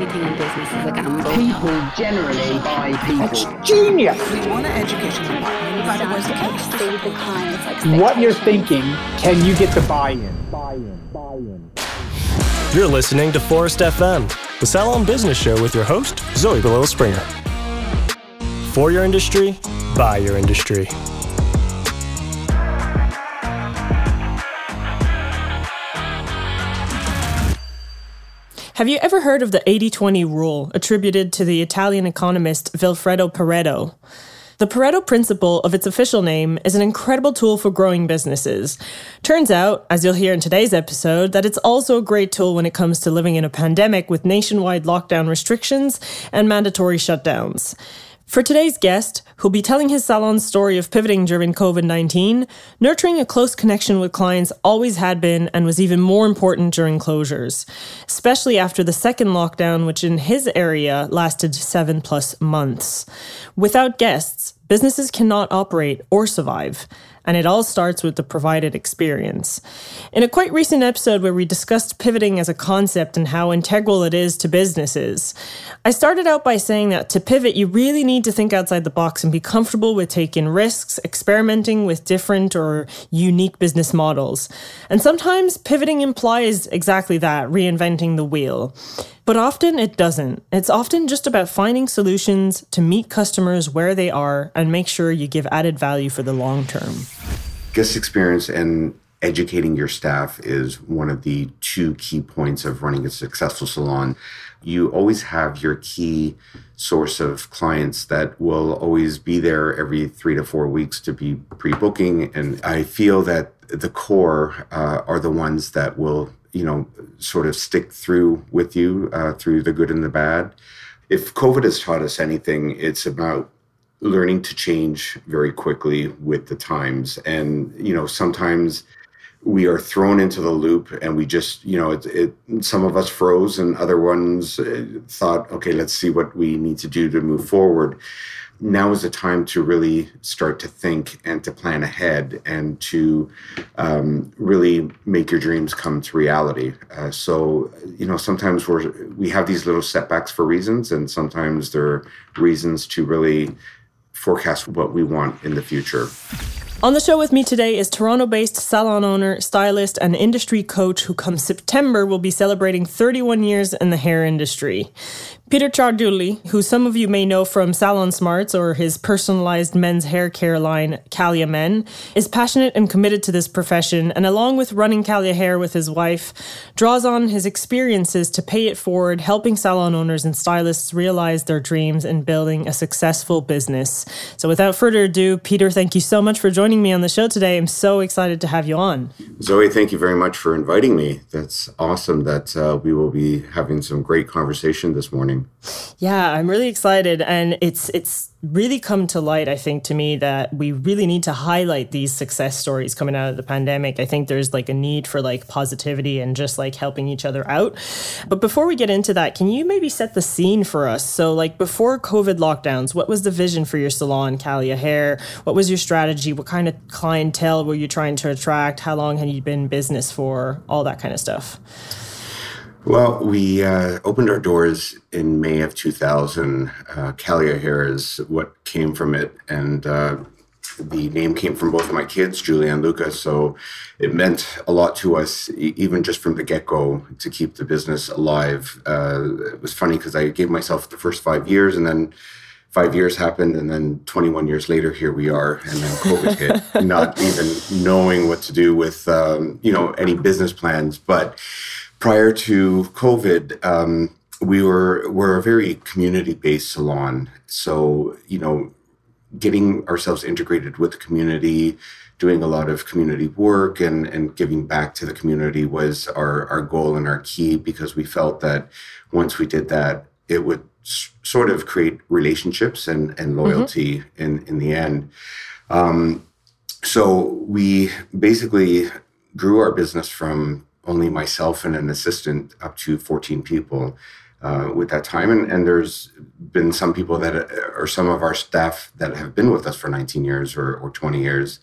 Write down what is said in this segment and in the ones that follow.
everything in business is a gamble. People generally buy people. It's genius. We want an education department, but it was the case. Stay clients. What you're thinking, can you get the buy-in? Buy-in. Buy-in. You're listening to Phorest FM, the Salon Business Show with your host, Zoe Belisle-Springer. For your industry, by your industry. Have you ever heard of the 80 20 rule attributed to the Italian economist Vilfredo Pareto? The Pareto principle of its official name is an incredible tool for growing businesses. Turns out, as you'll hear in today's episode, that it's also a great tool when it comes to living in a pandemic with nationwide lockdown restrictions and mandatory shutdowns. For today's guest, who'll be telling his salon's story of pivoting during COVID 19, nurturing a close connection with clients always had been and was even more important during closures, especially after the second lockdown, which in his area lasted seven plus months. Without guests, businesses cannot operate or survive and it all starts with the provided experience. In a quite recent episode where we discussed pivoting as a concept and how integral it is to businesses, I started out by saying that to pivot, you really need to think outside the box and be comfortable with taking risks, experimenting with different or unique business models. And sometimes pivoting implies exactly that reinventing the wheel. But often it doesn't. It's often just about finding solutions to meet customers where they are and make sure you give added value for the long term. Guest experience and educating your staff is one of the two key points of running a successful salon. You always have your key source of clients that will always be there every three to four weeks to be pre booking. And I feel that the core uh, are the ones that will you know, sort of stick through with you uh, through the good and the bad. If COVID has taught us anything, it's about learning to change very quickly with the times. And, you know, sometimes we are thrown into the loop and we just, you know, it, it some of us froze and other ones uh, thought, okay, let's see what we need to do to move forward now is the time to really start to think and to plan ahead and to um, really make your dreams come to reality. Uh, so, you know, sometimes we're, we have these little setbacks for reasons, and sometimes there are reasons to really forecast what we want in the future. On the show with me today is Toronto based salon owner, stylist, and industry coach who, come September, will be celebrating 31 years in the hair industry. Peter Ciardulli, who some of you may know from Salon Smarts or his personalized men's hair care line, Calia Men, is passionate and committed to this profession, and along with running Calia Hair with his wife, draws on his experiences to pay it forward, helping salon owners and stylists realize their dreams and building a successful business. So, without further ado, Peter, thank you so much for joining me on the show today. I'm so excited to have you on. Zoe, thank you very much for inviting me. That's awesome that uh, we will be having some great conversation this morning. Yeah, I'm really excited and it's it's really come to light I think to me that we really need to highlight these success stories coming out of the pandemic. I think there's like a need for like positivity and just like helping each other out. But before we get into that, can you maybe set the scene for us? So like before COVID lockdowns, what was the vision for your salon, Calia Hair? What was your strategy? What kind of clientele were you trying to attract? How long had you been in business for? All that kind of stuff. Well, we uh, opened our doors in May of 2000. Uh, Calia Hair is what came from it. And uh, the name came from both of my kids, Julia and Lucas. So it meant a lot to us, even just from the get go, to keep the business alive. Uh, it was funny because I gave myself the first five years and then five years happened and then 21 years later here we are and then covid hit not even knowing what to do with um, you know any business plans but prior to COVID, um, we were we're a very community based salon. So you know, getting ourselves integrated with the community, doing a lot of community work, and and giving back to the community was our our goal and our key because we felt that once we did that, it would s- sort of create relationships and and mm-hmm. loyalty mm-hmm. in in the end. Um, so we basically grew our business from only myself and an assistant up to 14 people uh, with that time. And, and there's been some people that are some of our staff that have been with us for 19 years or, or 20 years.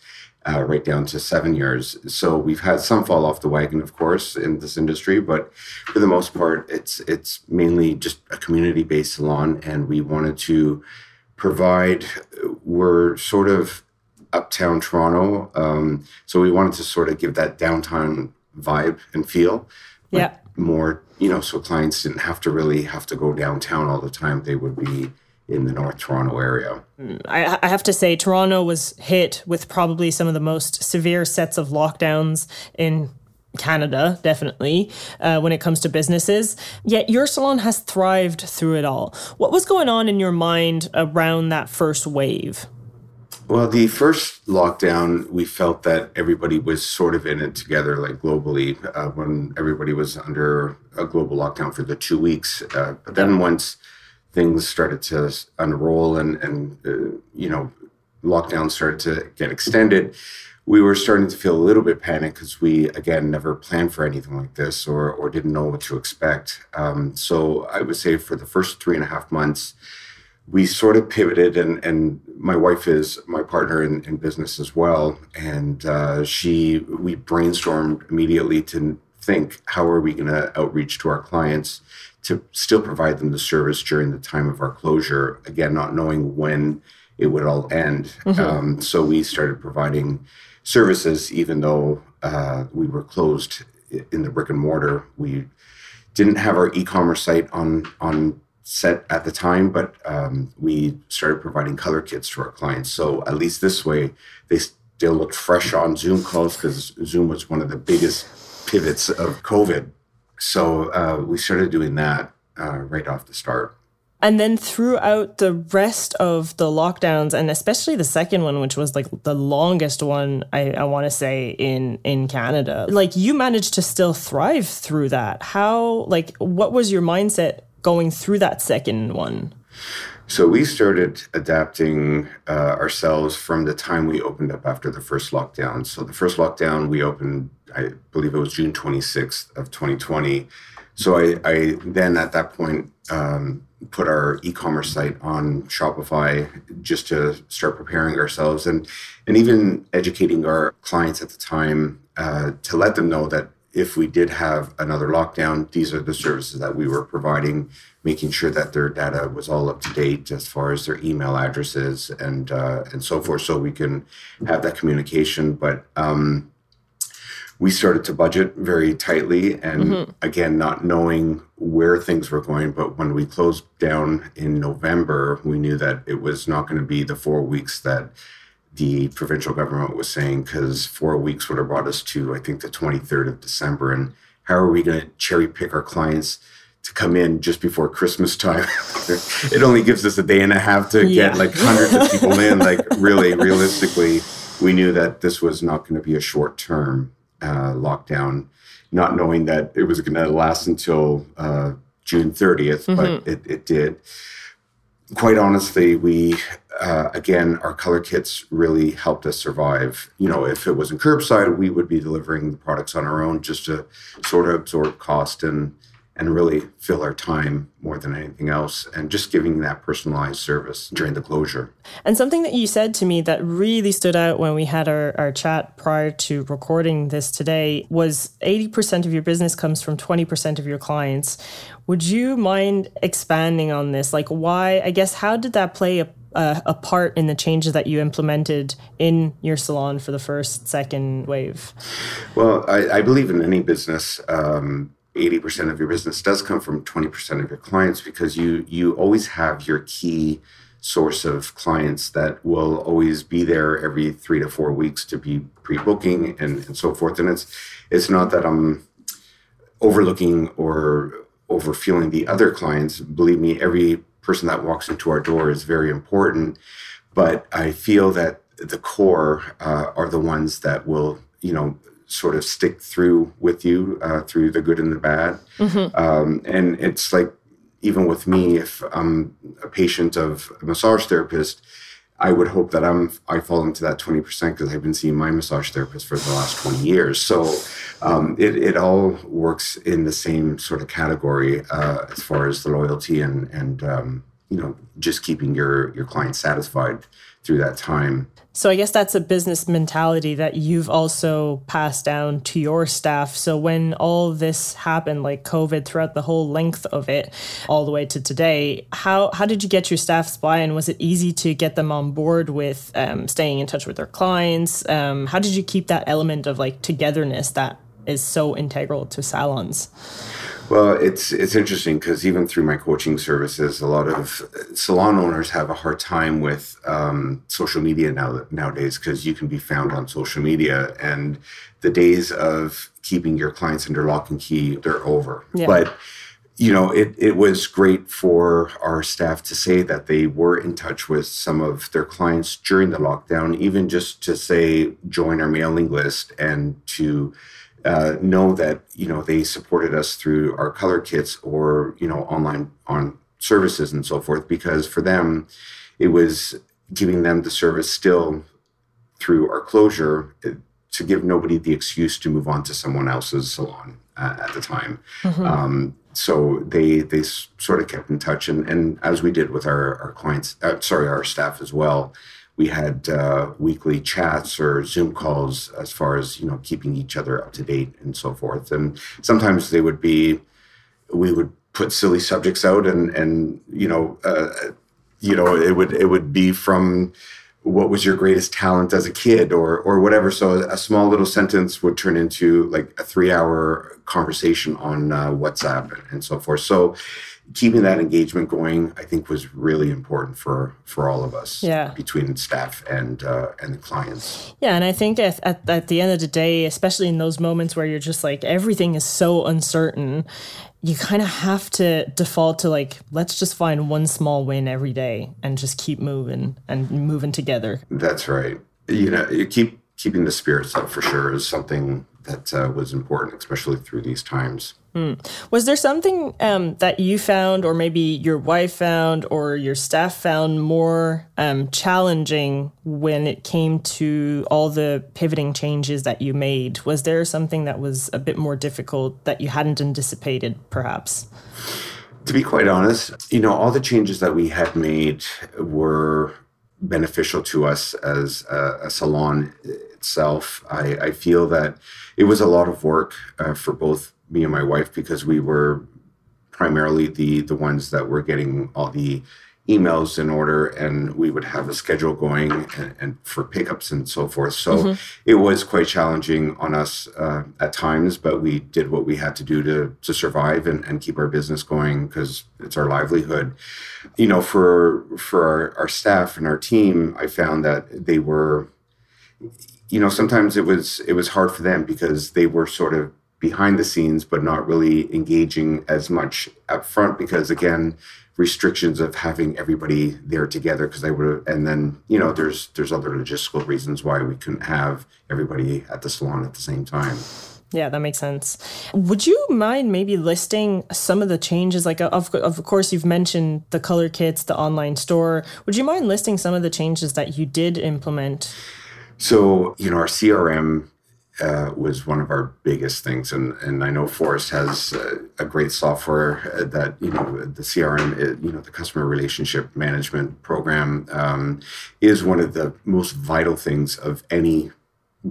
uh, right down to seven years. So we've had some fall off the wagon, of course, in this industry, but for the most part, it's it's mainly just a community-based salon, and we wanted to provide. We're sort of uptown Toronto, um, so we wanted to sort of give that downtown vibe and feel. but Yeah. More, you know, so clients didn't have to really have to go downtown all the time. They would be in the North Toronto area. I, I have to say, Toronto was hit with probably some of the most severe sets of lockdowns in Canada, definitely, uh, when it comes to businesses. Yet your salon has thrived through it all. What was going on in your mind around that first wave? Well, the first lockdown, we felt that everybody was sort of in it together, like globally, uh, when everybody was under a global lockdown for the two weeks. Uh, but then once things started to unroll and, and uh, you know, lockdown started to get extended, we were starting to feel a little bit panicked because we, again, never planned for anything like this or, or didn't know what to expect. Um, so I would say for the first three and a half months, we sort of pivoted and and my wife is my partner in, in business as well. And uh, she we brainstormed immediately to think how are we going to outreach to our clients to still provide them the service during the time of our closure? Again not knowing when it would all end. Um, so we started providing services even though uh, we were closed in the brick and mortar. We didn't have our e-commerce site on on set at the time, but um, we started providing color kits to our clients. So at least this way, they still looked fresh on Zoom calls because Zoom was one of the biggest pivots of COVID. So uh, we started doing that uh, right off the start. And then throughout the rest of the lockdowns, and especially the second one, which was like the longest one, I, I want to say in in Canada, like you managed to still thrive through that. How like what was your mindset going through that second one? So we started adapting uh, ourselves from the time we opened up after the first lockdown. So the first lockdown we opened, I believe it was June 26th of 2020. So I, I then at that point um, put our e-commerce site on Shopify just to start preparing ourselves and and even educating our clients at the time uh, to let them know that if we did have another lockdown, these are the services that we were providing, making sure that their data was all up to date as far as their email addresses and uh, and so forth, so we can have that communication. But um, we started to budget very tightly, and again, not knowing where things were going. But when we closed down in November, we knew that it was not going to be the four weeks that the provincial government was saying because four weeks would have brought us to I think the 23rd of December. And how are we going to cherry pick our clients to come in just before Christmas time? it only gives us a day and a half to Yeah. get like hundreds of people in. Like really, realistically, we knew that this was not going to be a short term uh, lockdown, not knowing that it was going to last until uh, June 30th, but it, it did quite honestly, we uh, again our color kits really helped us survive. You know, if it wasn't curbside, we would be delivering the products on our own just to sort of absorb cost and and really fill our time more than anything else, and just giving that personalized service during the closure. And something that you said to me that really stood out when we had our, our chat prior to recording this today was 80% of your business comes from 20% of your clients. Would you mind expanding on this? Like, why, I guess, how did that play a, a, a part in the changes that you implemented in your salon for the first, second wave? Well, I, I believe in any business. Um, 80% of your business does come from 20% of your clients because you you always have your key source of clients that will always be there every three to four weeks to be pre-booking and, and so forth. And it's it's not that I'm overlooking or over feeling the other clients. Believe me, every person that walks into our door is very important. But I feel that the core uh, are the ones that will, you know, sort of stick through with you uh, through the good and the bad. Um, and it's like, even with me, if I'm a patient of a massage therapist, I would hope that I'm I fall into that 20% because I've been seeing my massage therapist for the last 20 years. So um, it, it all works in the same sort of category uh, as far as the loyalty and and um, you know, just keeping your your clients satisfied through that time. So I guess that's a business mentality that you've also passed down to your staff. So when all this happened, like COVID, throughout the whole length of it, all the way to today, how how did you get your staff's buy-in? Was it easy to get them on board with um, staying in touch with their clients? Um, how did you keep that element of like togetherness that is so integral to salons? Well, it's it's interesting because even through my coaching services, a lot of salon owners have a hard time with um, social media now nowadays because you can be found on social media, and the days of keeping your clients under lock and key they're over. Yeah. But you know, it it was great for our staff to say that they were in touch with some of their clients during the lockdown, even just to say join our mailing list and to uh, know that you know they supported us through our color kits or you know online on services and so forth because for them it was giving them the service still through our closure uh, to give nobody the excuse to move on to someone else's salon uh, at the time. Um, so they they sort of kept in touch and, and as we did with our, our clients uh, sorry our staff as well we had uh, weekly chats or Zoom calls as far as you know keeping each other up to date and so forth. And sometimes they would be, we would put silly subjects out, and and you know, uh, you know, it would it would be from what was your greatest talent as a kid or or whatever. So a small little sentence would turn into like a three hour conversation on uh, WhatsApp and, and so forth. So keeping that engagement going, I think, was really important for for all of us. Yeah. Between staff and uh, and the clients. Yeah, and I think at, at, at the end of the day, especially in those moments where you're just like everything is so uncertain, you kind of have to default to like let's just find one small win every day and just keep moving and moving together. That's right. You know, you keep keeping the spirits up for sure is something that uh, was important, especially through these times. Was there something um, that you found, or maybe your wife found, or your staff found more um, challenging when it came to all the pivoting changes that you made? Was there something that was a bit more difficult that you hadn't anticipated, perhaps? To be quite honest, you know, all the changes that we had made were beneficial to us as a, a salon itself. I, I feel that it was a lot of work uh, for both me and my wife because we were primarily the the ones that were getting all the emails in order and we would have a schedule going and, and for pickups and so forth. So it was quite challenging on us uh, at times but we did what we had to do to to survive and, and keep our business going because it's our livelihood. You know for for our, our staff and our team i found that they were you know sometimes it was it was hard for them because they were sort of behind the scenes but not really engaging as much up front because again restrictions of having everybody there together because they would and then you know there's there's other logistical reasons why we couldn't have everybody at the salon at the same time Yeah, that makes sense. Would you mind maybe listing some of the changes? Like, of, of course, you've mentioned the color kits, the online store. Would you mind listing some of the changes that you did implement? So, you know, our CRM uh, was one of our biggest things. And, and I know Phorest has uh, a great software uh, that, you know, the CRM, uh, you know, the customer relationship management program um, is one of the most vital things of any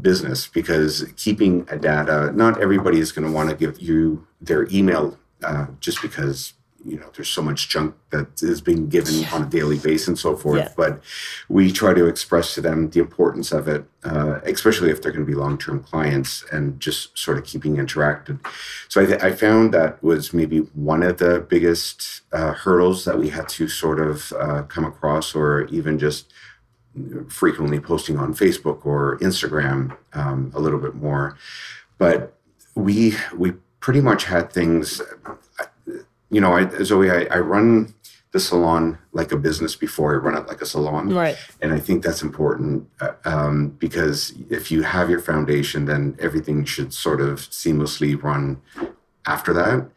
business because keeping a data, not everybody is going to want to give you their email uh, just because you know there's so much junk that is being given on a daily basis and so forth Yeah. but we try to express to them the importance of it uh, especially if they're going to be long-term clients and just sort of keeping interacted. So i, th- I found that was maybe one of the biggest uh, hurdles that we had to sort of uh, come across or even just frequently posting on facebook or instagram um, a little bit more. But we we pretty much had things you know, I, Zoe, I, I run the salon like a business before I run it like a salon. Right. And I think that's important uh, um, because if you have your foundation, then everything should sort of seamlessly run after that.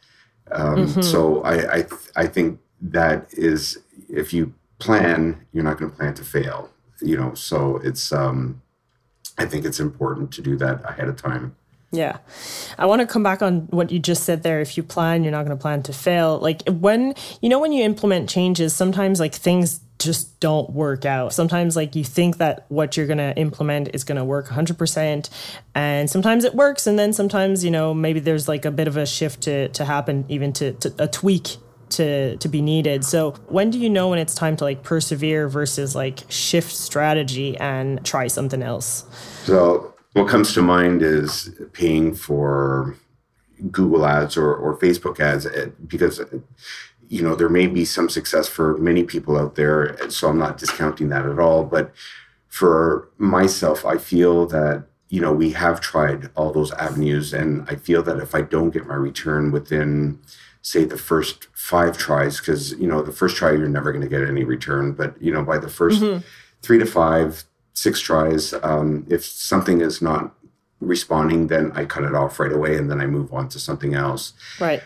Um, So I, I, th- I think that is, if you plan, you're not going to plan to fail, you know, so it's, um, I think it's important to do that ahead of time. Yeah. I want to come back on what you just said there. If you plan, you're not going to plan to fail. Like when, you know, when you implement changes, sometimes like things just don't work out. Sometimes like you think that what you're going to implement is going to work 100% and sometimes it works and then sometimes, you know, maybe there's like a bit of a shift to to happen even to, to a tweak to to be needed. So when do you know when it's time to like persevere versus like shift strategy and try something else? So what comes to mind is paying for Google ads or, or Facebook ads eh, because you know there may be some success for many people out there so i'm not discounting that at all but for myself i feel that you know we have tried all those avenues and i feel that if i don't get my return within say the first five tries because you know the first try you're never going to get any return but you know by the 1st mm-hmm. three to five six tries. Um, if something is not responding then i cut it off right away and then i move on to something else. Right.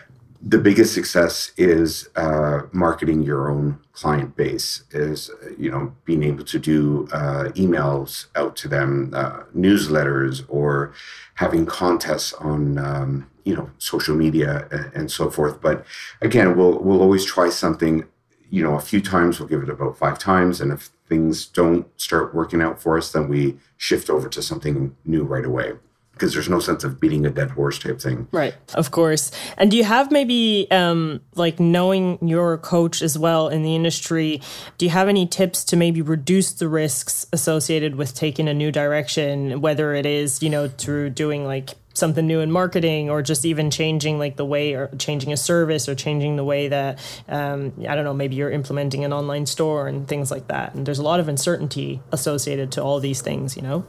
The biggest success is uh, marketing your own client base is you know being able to do uh, emails out to them uh, newsletters or having contests on um, you know social media and, and, so forth. But again we'll we'll always try something you know a few times we'll give it about five times and if things don't start working out for us then we shift over to something new right away because there's no sense of beating a dead horse type thing. Right. Of course. And do you have maybe um like knowing your coach as well in the industry, do you have any tips to maybe reduce the risks associated with taking a new direction, whether it is, you know, through doing like something new in marketing or just even changing like the way or changing a service or changing the way that um, i don't know maybe you're implementing an online store and things like that. And there's a lot of uncertainty associated to all these things you know?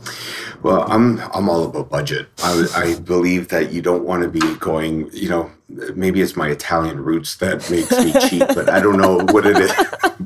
Well i'm i'm all about budget. I, I believe that you don't want to be going you know maybe it's my Italian roots that makes me cheap, but I don't know what it is.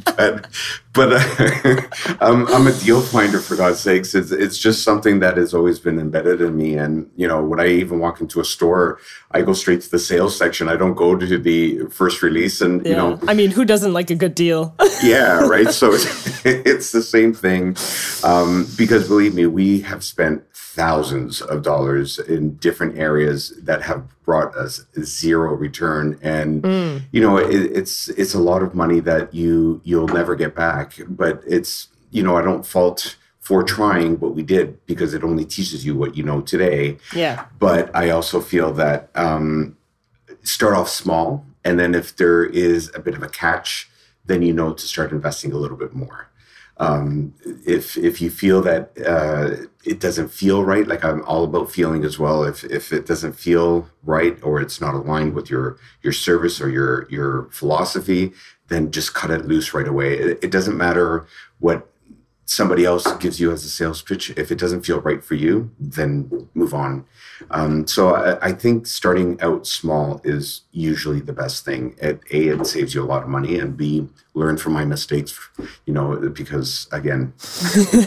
but but uh, I'm, I'm a deal finder for God's sakes. It's it's just something that has always been embedded in me. And you know, when I even walk into a store, I go straight to the sales section. I don't go to the first release. And yeah. you know, I mean, who doesn't like a good deal? yeah, right. So it's, it's the same thing. Um, because believe me, we have spent thousands of dollars in different areas that have brought us zero return and mm. you know it, it's it's a lot of money that you you'll never get back but it's you know i don't fault for trying what we did because it only teaches you what you know today. Yeah. But i also feel that um start off small and then if there is a bit of a catch then you know to start investing a little bit more. Um, if if you feel that uh, it doesn't feel right, like I'm all about feeling as well. If if it doesn't feel right or it's not aligned with your your service or your your philosophy, then just cut it loose right away. It, it doesn't matter what somebody else gives you as a sales pitch. If it doesn't feel right for you, then move on. Um, so I, I, think starting out small is usually the best thing. At A, it saves you a lot of money, and B, learn from my mistakes. You know, because again,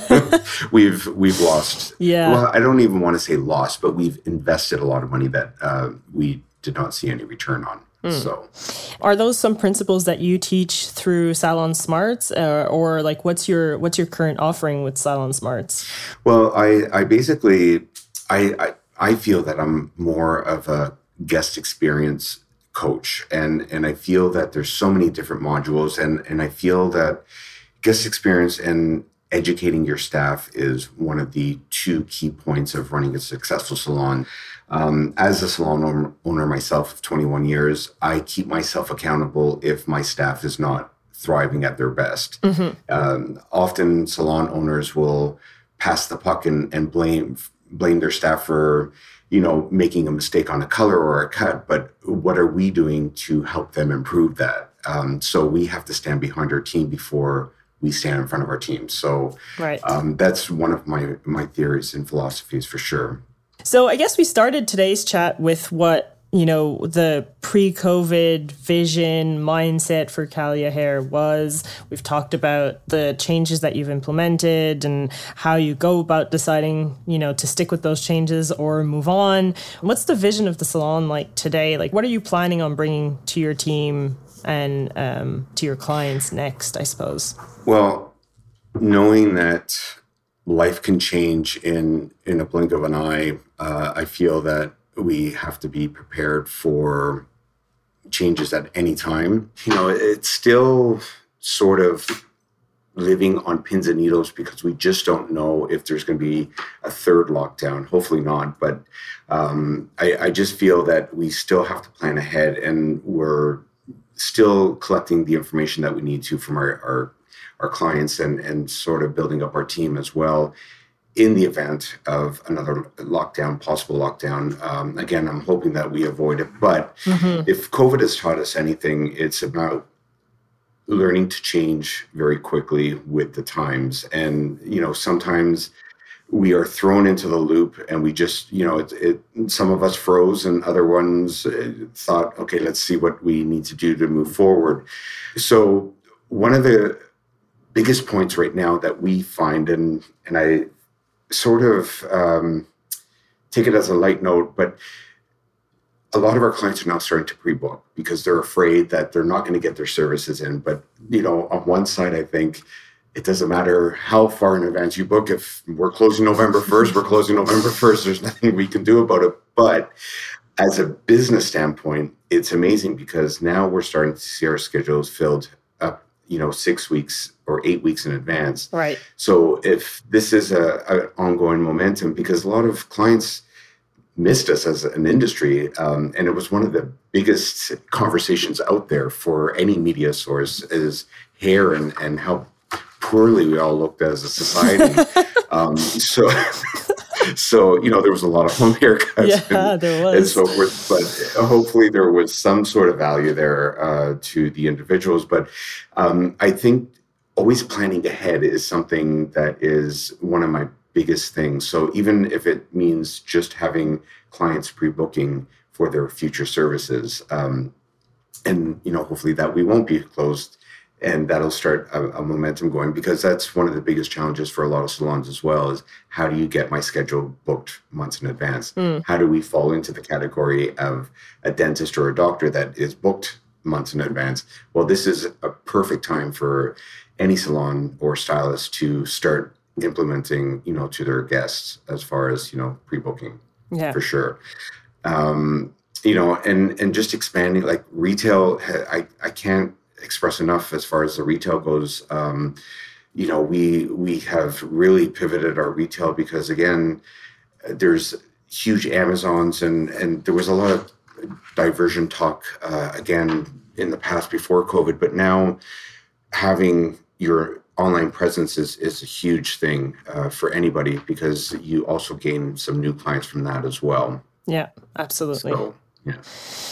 we've we've lost. Yeah. Well, I don't even want to say lost, but we've invested a lot of money that uh, we did not see any return on. Mm. So, are those some principles that you teach through Salon Smarts, uh, or like what's your what's your current offering with Salon Smarts? Well, I I basically I, I I feel that I'm more of a guest experience coach, and and I feel that there's so many different modules, and and I feel that guest experience and educating your staff is one of the two key points of running a successful salon. Um, as a salon owner myself of 21 years, I keep myself accountable if my staff is not thriving at their best. Mm-hmm. Um, often, salon owners will pass the puck and, and blame blame their staff for you know making a mistake on a color or a cut. But what are we doing to help them improve that? Um, so we have to stand behind our team before we stand in front of our team. So right. um, that's one of my my theories and philosophies for sure. So I guess we started today's chat with what, you know, the pre-COVID vision mindset for Calia Hair was. We've talked about the changes that you've implemented and how you go about deciding, you know, to stick with those changes or move on. What's the vision of the salon like today? Like what are you planning on bringing to your team and um, to your clients next, I suppose? Well, knowing that life can change in in a blink of an eye. Uh, I feel that we have to be prepared for changes at any time. You know, it's still sort of living on pins and needles because we just don't know if there's going to be a third lockdown. Hopefully not, but um, I, I just feel that we still have to plan ahead, and we're still collecting the information that we need to from our, our our clients and and sort of building up our team as well in the event of another lockdown, possible lockdown. Um, again, I'm hoping that we avoid it. But mm-hmm. if COVID has taught us anything, it's about learning to change very quickly with the times. And you know, sometimes we are thrown into the loop and we just you know it, it, some of us froze and other ones uh, thought okay let's see what we need to do to move forward so one of the biggest points right now that we find and and i sort of um, take it as a light note but a lot of our clients are now starting to pre-book because they're afraid that they're not going to get their services in but you know on one side i think it doesn't matter how far in advance you book. If we're closing November 1st, we're closing November 1st. There's nothing we can do about it. But as a business standpoint, it's amazing because now we're starting to see our schedules filled you know, six weeks or eight weeks in advance. Right. So if this is a, a ongoing momentum, because a lot of clients missed us as an industry, um, and it was one of the biggest conversations out there for any media source is hair and, and how poorly we all looked as a society. um, so, so you know, there was a lot of home haircuts yeah, and, there was. and so forth. But hopefully, there was some sort of value there uh, to the individuals. But um, I think always planning ahead is something that is one of my biggest things. So even if it means just having clients pre-booking for their future services. Um, and you know hopefully that we won't be closed and that'll start a, a, momentum going because that's one of the biggest challenges for a lot of salons as well is how do you get my schedule booked months in advance? Mm. how do we fall into the category of a dentist or a doctor that is booked months in advance? Well this is a perfect time for any salon or stylist to start implementing you know to their guests as far as you know pre-booking yeah. for sure. Um you know and and just expanding like retail i i can't express enough as far as the retail goes. Um, you know, we we have really pivoted our retail because again, there's huge Amazons and and there was a lot of diversion talk uh, again in the past before COVID, but now having your online presence is is a huge thing uh, for anybody because you also gain some new clients from that as well. Yeah, absolutely. So, yeah.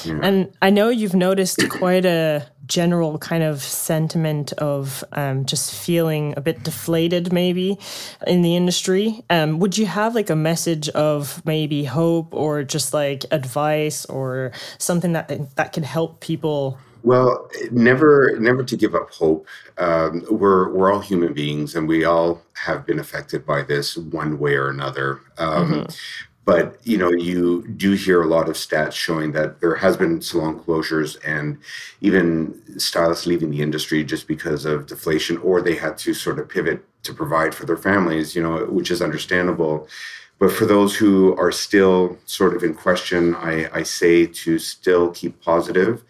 yeah. And I know you've noticed quite a general kind of sentiment of um, just feeling a bit deflated, maybe in the industry. Um, would you have like a message of maybe hope or just like advice or something that that could help people? Well, never, never to give up hope. Um, we're we're all human beings, and we all have been affected by this one way or another. Um, mm-hmm. But you know, you do hear a lot of stats showing that there has been salon closures and even stylists leaving the industry just because of deflation, or they had to sort of pivot to provide for their families. You know, which is understandable. But for those who are still sort of in question, I, I say to still keep positive,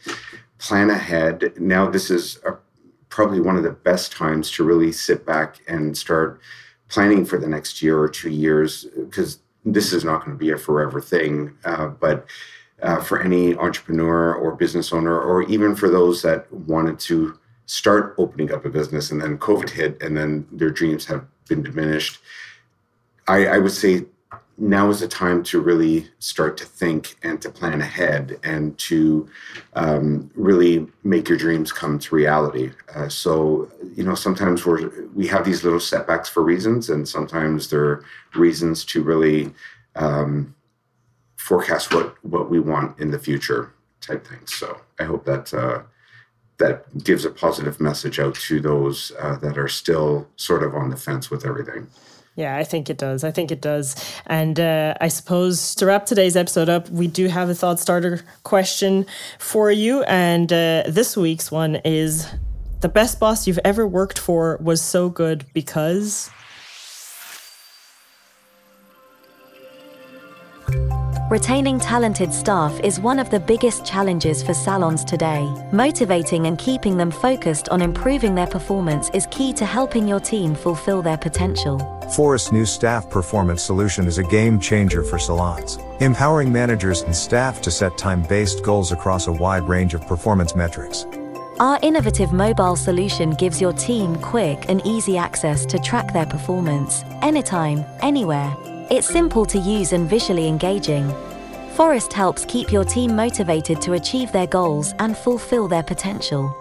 plan ahead. Now, this is a, probably one of the best times to really sit back and start planning for the next year or two years because this is not going to be a forever thing, uh, but uh, for any entrepreneur or business owner, or even for those that wanted to start opening up a business and then COVID hit and then their dreams have been diminished, I, I would say now is the time to really start to think and to plan ahead and to um, really make your dreams come to reality. Uh, so you know sometimes we're we have these little setbacks for reasons, and sometimes there are reasons to really um, forecast what what we want in the future type things. So I hope that. Uh, that gives a positive message out to those uh, that are still sort of on the fence with everything. Yeah, I think it does. I think it does. And uh, I suppose to wrap today's episode up, we do have a thought starter question for you. And uh, this week's one is the best boss you've ever worked for was so good because. Retaining talented staff is one of the biggest challenges for salons today. Motivating and keeping them focused on improving their performance is key to helping your team fulfill their potential. Phorest's new staff performance solution is a game changer for salons, empowering managers and staff to set time based goals across a wide range of performance metrics. Our innovative mobile solution gives your team quick and easy access to track their performance, anytime, anywhere. It's simple to use and visually engaging. Phorest helps keep your team motivated to achieve their goals and fulfill their potential.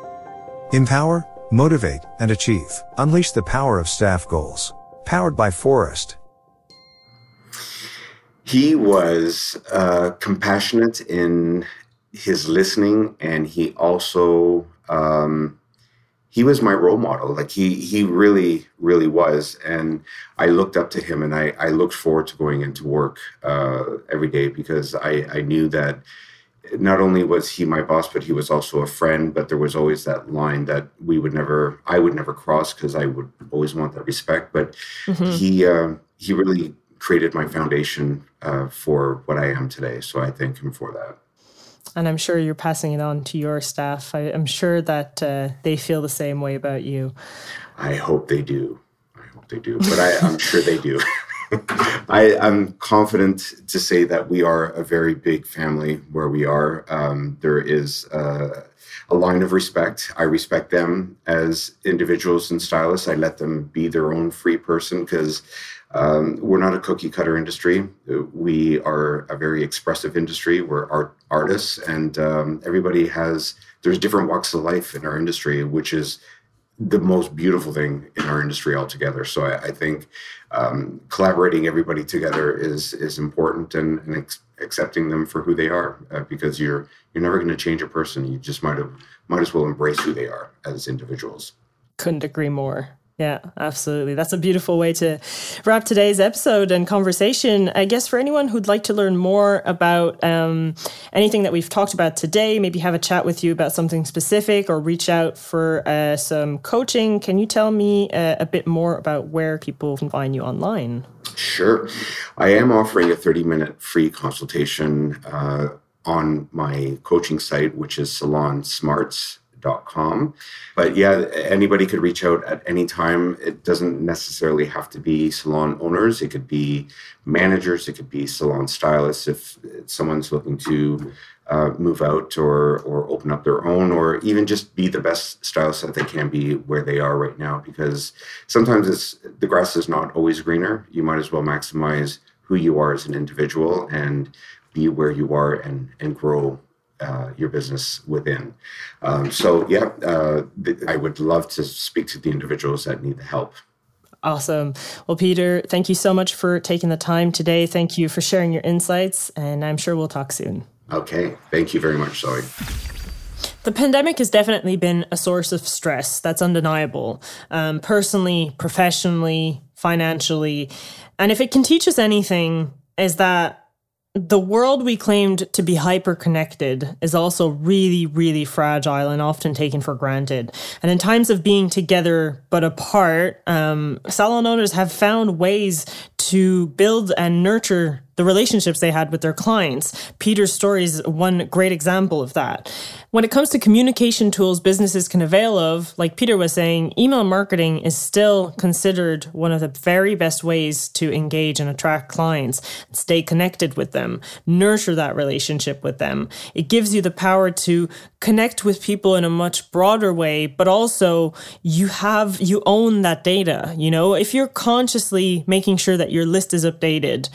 Empower, motivate, and achieve. Unleash the power of staff goals. Powered by Phorest. He was uh, compassionate in his listening, and he also um, he was my role model. Like he he really really was, and I looked up to him, and I I looked forward to going into work uh, every day because I I knew that not only was he my boss, but he was also a friend. But there was always that line that we would never, I would never cross because I would always want that respect. But mm-hmm. he uh, he really created my foundation uh, for what I am today. So I thank him for that and I'm sure you're passing it on to your staff. I, am sure that uh, they feel the same way about you. I hope they do. I hope they do, but I, am sure they do. I, am confident to say that we are a very big family where we are. Um, there is uh, a line of respect. I respect them as individuals and stylists. I let them be their own free person because um, we're not a cookie cutter industry. We are a very expressive industry. We're art artists, and um, everybody has. There's different walks of life in our industry, which is the most beautiful thing in our industry altogether. So I, I think um, collaborating everybody together is is important, and, and ex- accepting them for who they are, uh, because you're you're never going to change a person. You just might have might as well embrace who they are as individuals. Couldn't agree more. Yeah, absolutely. That's a beautiful way to wrap today's episode and conversation. I guess for anyone who'd like to learn more about um, anything that we've talked about today, maybe have a chat with you about something specific or reach out for uh, some coaching, can you tell me uh, a bit more about where people can find you online? Sure. I am offering a 30 minute free consultation uh, on my coaching site, which is Salon Smarts com. But yeah, anybody could reach out at any time. It doesn't necessarily have to be salon owners. It could be managers. It could be salon stylists. If someone's looking to uh, move out or or open up their own, or even just be the best stylist that they can be where they are right now. Because sometimes it's the grass is not always greener. You might as well maximize who you are as an individual and be where you are and and grow uh, your business within. Um, so, yeah, uh, th- I would love to speak to the individuals that need the help. Awesome. Well, Peter, thank you so much for taking the time today. Thank you for sharing your insights, and I'm sure we'll talk soon. Okay. Thank you very much, Zoe. The pandemic has definitely been a source of stress. That's undeniable. Um, personally, professionally, financially. And if it can teach us anything, is that the world we claimed to be hyper connected is also really, really fragile and often taken for granted. And in times of being together but apart, um, salon owners have found ways to build and nurture the relationships they had with their clients. Peter's story is one great example of that. When it comes to communication tools businesses can avail of, like Peter was saying, email marketing is still considered one of the very best ways to engage and attract clients, stay connected with them, nurture that relationship with them. It gives you the power to connect with people in a much broader way, but also you have, you own that data. You know, if you're consciously making sure that your list is updated,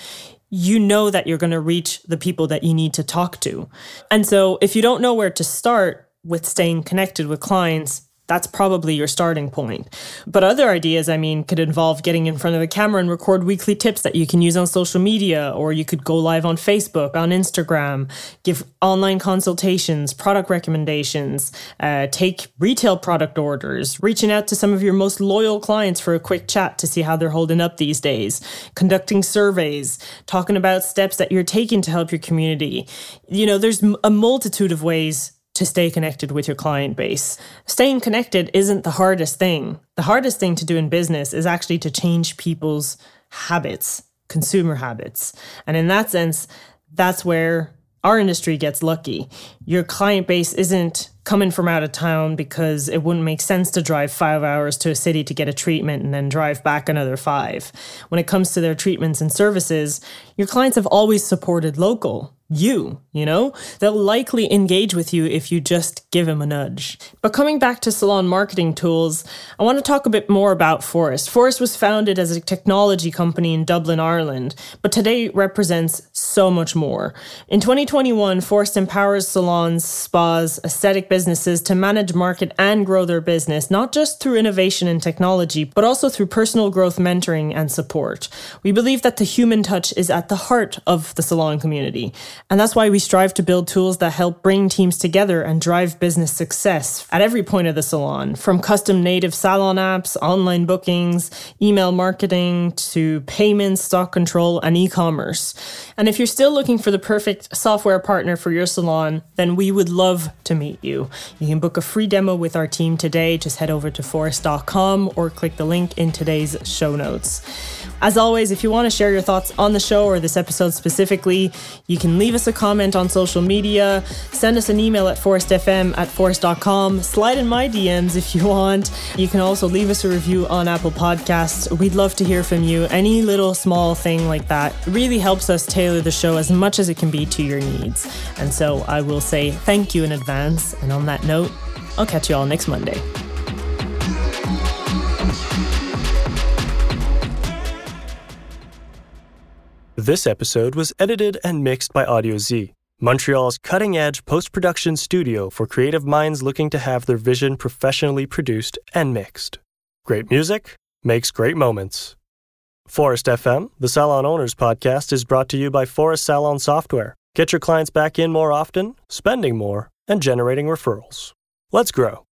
you know that you're going to reach the people that you need to talk to. And so if you don't know where to start with staying connected with clients, that's probably your starting point. But other ideas, I mean, could involve getting in front of a camera and record weekly tips that you can use on social media, or you could go live on Facebook, on Instagram, give online consultations, product recommendations, uh, take retail product orders, reaching out to some of your most loyal clients for a quick chat to see how they're holding up these days, conducting surveys, talking about steps that you're taking to help your community. You know, there's a multitude of ways to stay connected with your client base. Staying connected isn't the hardest thing. The hardest thing to do in business is actually to change people's habits, consumer habits. And in that sense, That's where our industry gets lucky. Your client base isn't coming from out of town because it wouldn't make sense to drive five hours to a city to get a treatment and then drive back another five. When it comes to their treatments and services, your clients have always supported local you, you know? They'll likely engage with you if you just give them a nudge. But coming back to salon marketing tools, I want to talk a bit more about Phorest. Phorest was founded as a technology company in Dublin, Ireland, but today represents so much more. In 2021, Phorest empowers salons, spas, aesthetic businesses to manage, market, and grow their business, not just through innovation and technology, but also through personal growth mentoring and support. We believe that the human touch is at the heart of the salon community. And that's why we strive to build tools that help bring teams together and drive business success at every point of the salon, from custom native salon apps, online bookings, email marketing, to payments, stock control, and e commerce. And if you're still looking for the perfect software partner for your salon, then we would love to meet you. You can book a free demo with our team today. Just head over to phorest.com or click the link in today's show notes. As always, if you want to share your thoughts on the show or this episode specifically, you can leave us a comment on social media, send us an email at phorestfm at phorest.com, slide in my DMs if you want. You can also leave us a review on Apple Podcasts. We'd love to hear from you. Any little small thing like that really helps us tailor the show as much as it can be to your needs. And so I will say thank you in advance. And on that note, I'll catch you all next Monday. This episode was edited and mixed by Audio Z, Montreal's cutting edge post production studio for creative minds looking to have their vision professionally produced and mixed. Great music makes great moments. Phorest FM, the Salon Owners podcast, is brought to you by Phorest Salon Software. Get your clients back in more often, spending more, and generating referrals. Let's grow.